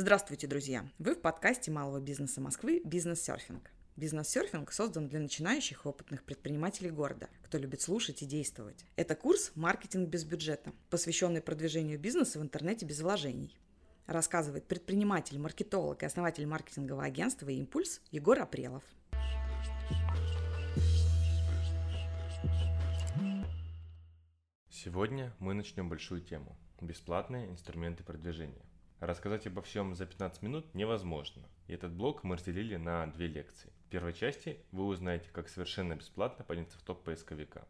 Здравствуйте, друзья! Вы в подкасте малого бизнеса Москвы «Бизнес-серфинг». Бизнес-серфинг создан для начинающих и опытных предпринимателей города, кто любит слушать и действовать. Это курс «Маркетинг без бюджета», посвященный продвижению бизнеса в интернете без вложений. Рассказывает предприниматель, маркетолог и основатель маркетингового агентства «Импульс» Егор Апрелов. Сегодня мы начнем большую тему – бесплатные инструменты продвижения. Рассказать обо всем за 15 минут невозможно. И этот блок мы разделили на две лекции. В первой части вы узнаете, как совершенно бесплатно подняться в топ поисковика.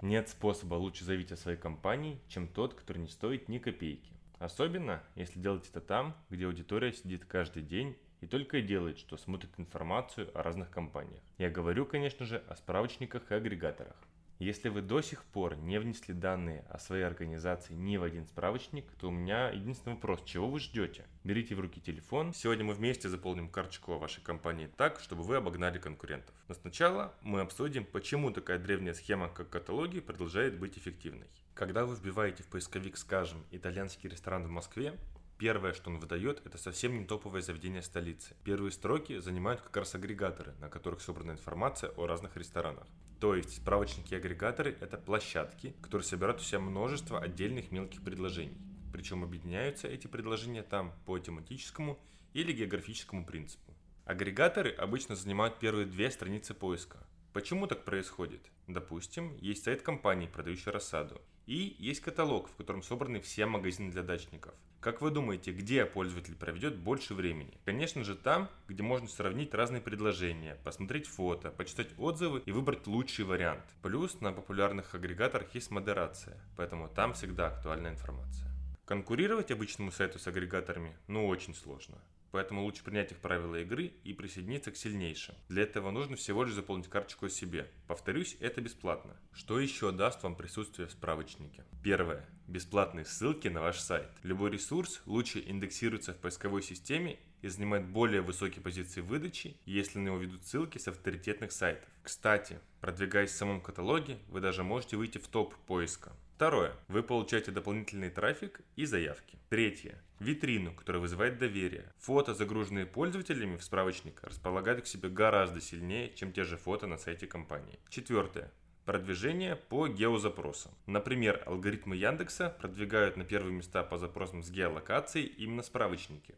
Нет способа лучше заявить о своей компании, чем тот, который не стоит ни копейки. Особенно, если делать это там, где аудитория сидит каждый день и только и делает, что смотрит информацию о разных компаниях. Я говорю, конечно же, о справочниках и агрегаторах. Если вы до сих пор не внесли данные о своей организации ни в один справочник, то у меня единственный вопрос, чего вы ждете? Берите в руки телефон. Сегодня мы вместе заполним карточку о вашей компании так, чтобы вы обогнали конкурентов. Но сначала мы обсудим, почему такая древняя схема, как каталоги, продолжает быть эффективной. Когда вы вбиваете в поисковик, скажем, итальянский ресторан в Москве, Первое, что он выдает, это совсем не топовое заведение столицы. Первые строки занимают как раз агрегаторы, на которых собрана информация о разных ресторанах. То есть справочники и агрегаторы – это площадки, которые собирают у себя множество отдельных мелких предложений. Причем объединяются эти предложения там по тематическому или географическому принципу. Агрегаторы обычно занимают первые две страницы поиска. Почему так происходит? Допустим, есть сайт компании, продающий рассаду, и есть каталог, в котором собраны все магазины для дачников – как вы думаете, где пользователь проведет больше времени? Конечно же там, где можно сравнить разные предложения, посмотреть фото, почитать отзывы и выбрать лучший вариант. Плюс на популярных агрегаторах есть модерация, поэтому там всегда актуальная информация. Конкурировать обычному сайту с агрегаторами ну очень сложно. Поэтому лучше принять их правила игры и присоединиться к сильнейшим. Для этого нужно всего лишь заполнить карточку о себе. Повторюсь, это бесплатно. Что еще даст вам присутствие в справочнике? Первое. Бесплатные ссылки на ваш сайт. Любой ресурс лучше индексируется в поисковой системе и занимает более высокие позиции выдачи, если на него ведут ссылки с авторитетных сайтов. Кстати, продвигаясь в самом каталоге, вы даже можете выйти в топ поиска. Второе. Вы получаете дополнительный трафик и заявки. Третье. Витрину, которая вызывает доверие. Фото, загруженные пользователями в справочник, располагают к себе гораздо сильнее, чем те же фото на сайте компании. Четвертое. Продвижение по геозапросам. Например, алгоритмы Яндекса продвигают на первые места по запросам с геолокацией именно справочники.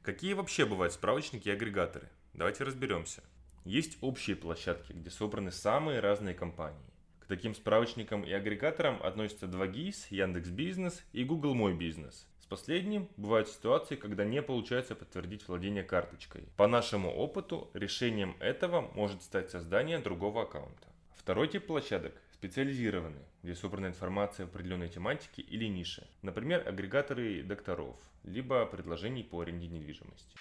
Какие вообще бывают справочники и агрегаторы? Давайте разберемся. Есть общие площадки, где собраны самые разные компании. К таким справочникам и агрегаторам относятся 2GIS, Яндекс.Бизнес и Google Мой Бизнес. С последним бывают ситуации, когда не получается подтвердить владение карточкой. По нашему опыту, решением этого может стать создание другого аккаунта. Второй тип площадок специализированные, где собрана информация определенной тематике или нише, например, агрегаторы докторов, либо предложений по аренде недвижимости.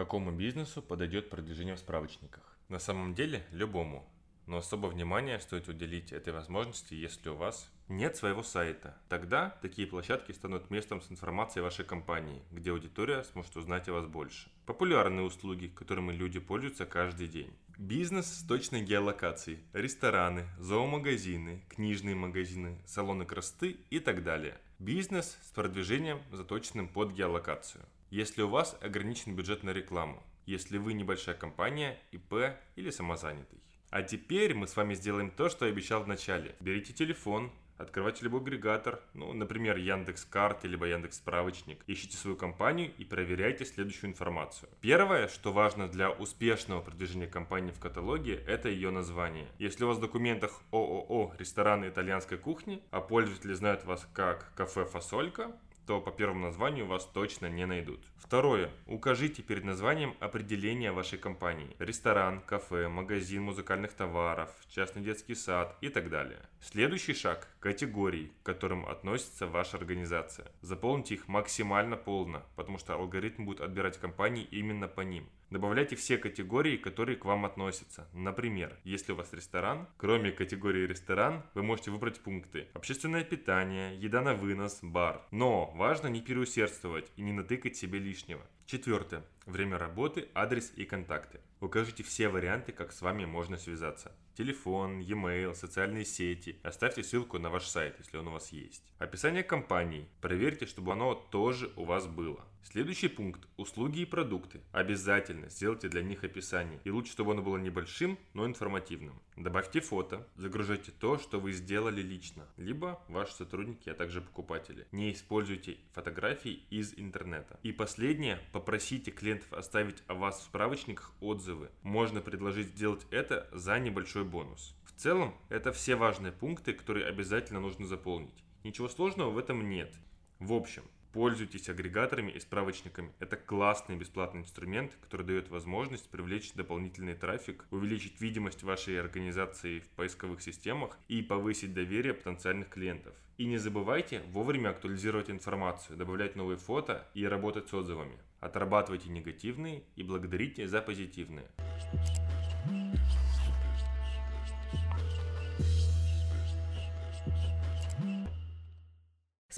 Какому бизнесу подойдет продвижение в справочниках? На самом деле, любому. Но особо внимание стоит уделить этой возможности, если у вас нет своего сайта. Тогда такие площадки станут местом с информацией вашей компании, где аудитория сможет узнать о вас больше. Популярные услуги, которыми люди пользуются каждый день. Бизнес с точной геолокацией, рестораны, зоомагазины, книжные магазины, салоны красоты и так далее. Бизнес с продвижением, заточенным под геолокацию если у вас ограничен бюджет на рекламу, если вы небольшая компания, ИП или самозанятый. А теперь мы с вами сделаем то, что я обещал в начале. Берите телефон, открывайте любой агрегатор, ну, например, Яндекс Карты либо Яндекс Справочник, ищите свою компанию и проверяйте следующую информацию. Первое, что важно для успешного продвижения компании в каталоге, это ее название. Если у вас в документах ООО «Рестораны итальянской кухни», а пользователи знают вас как «Кафе Фасолька», то по первому названию вас точно не найдут. Второе. Укажите перед названием определение вашей компании. Ресторан, кафе, магазин музыкальных товаров, частный детский сад и так далее. Следующий шаг – категории, к которым относится ваша организация. Заполните их максимально полно, потому что алгоритм будет отбирать компании именно по ним. Добавляйте все категории, которые к вам относятся. Например, если у вас ресторан, кроме категории ресторан, вы можете выбрать пункты общественное питание, еда на вынос, бар. Но важно не переусердствовать и не натыкать себе лишнего. Четвертое. Время работы, адрес и контакты. Укажите все варианты, как с вами можно связаться. Телефон, e-mail, социальные сети. Оставьте ссылку на ваш сайт, если он у вас есть. Описание компании. Проверьте, чтобы оно тоже у вас было. Следующий пункт – услуги и продукты. Обязательно сделайте для них описание. И лучше, чтобы оно было небольшим, но информативным. Добавьте фото, загружайте то, что вы сделали лично, либо ваши сотрудники, а также покупатели. Не используйте фотографии из интернета. И последнее – попросите клиентов оставить о вас в справочниках отзывы. Можно предложить сделать это за небольшой бонус. В целом, это все важные пункты, которые обязательно нужно заполнить. Ничего сложного в этом нет. В общем, Пользуйтесь агрегаторами и справочниками. Это классный бесплатный инструмент, который дает возможность привлечь дополнительный трафик, увеличить видимость вашей организации в поисковых системах и повысить доверие потенциальных клиентов. И не забывайте вовремя актуализировать информацию, добавлять новые фото и работать с отзывами. Отрабатывайте негативные и благодарите за позитивные.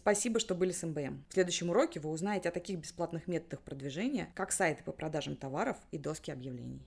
Спасибо, что были с МБМ. В следующем уроке вы узнаете о таких бесплатных методах продвижения, как сайты по продажам товаров и доски объявлений.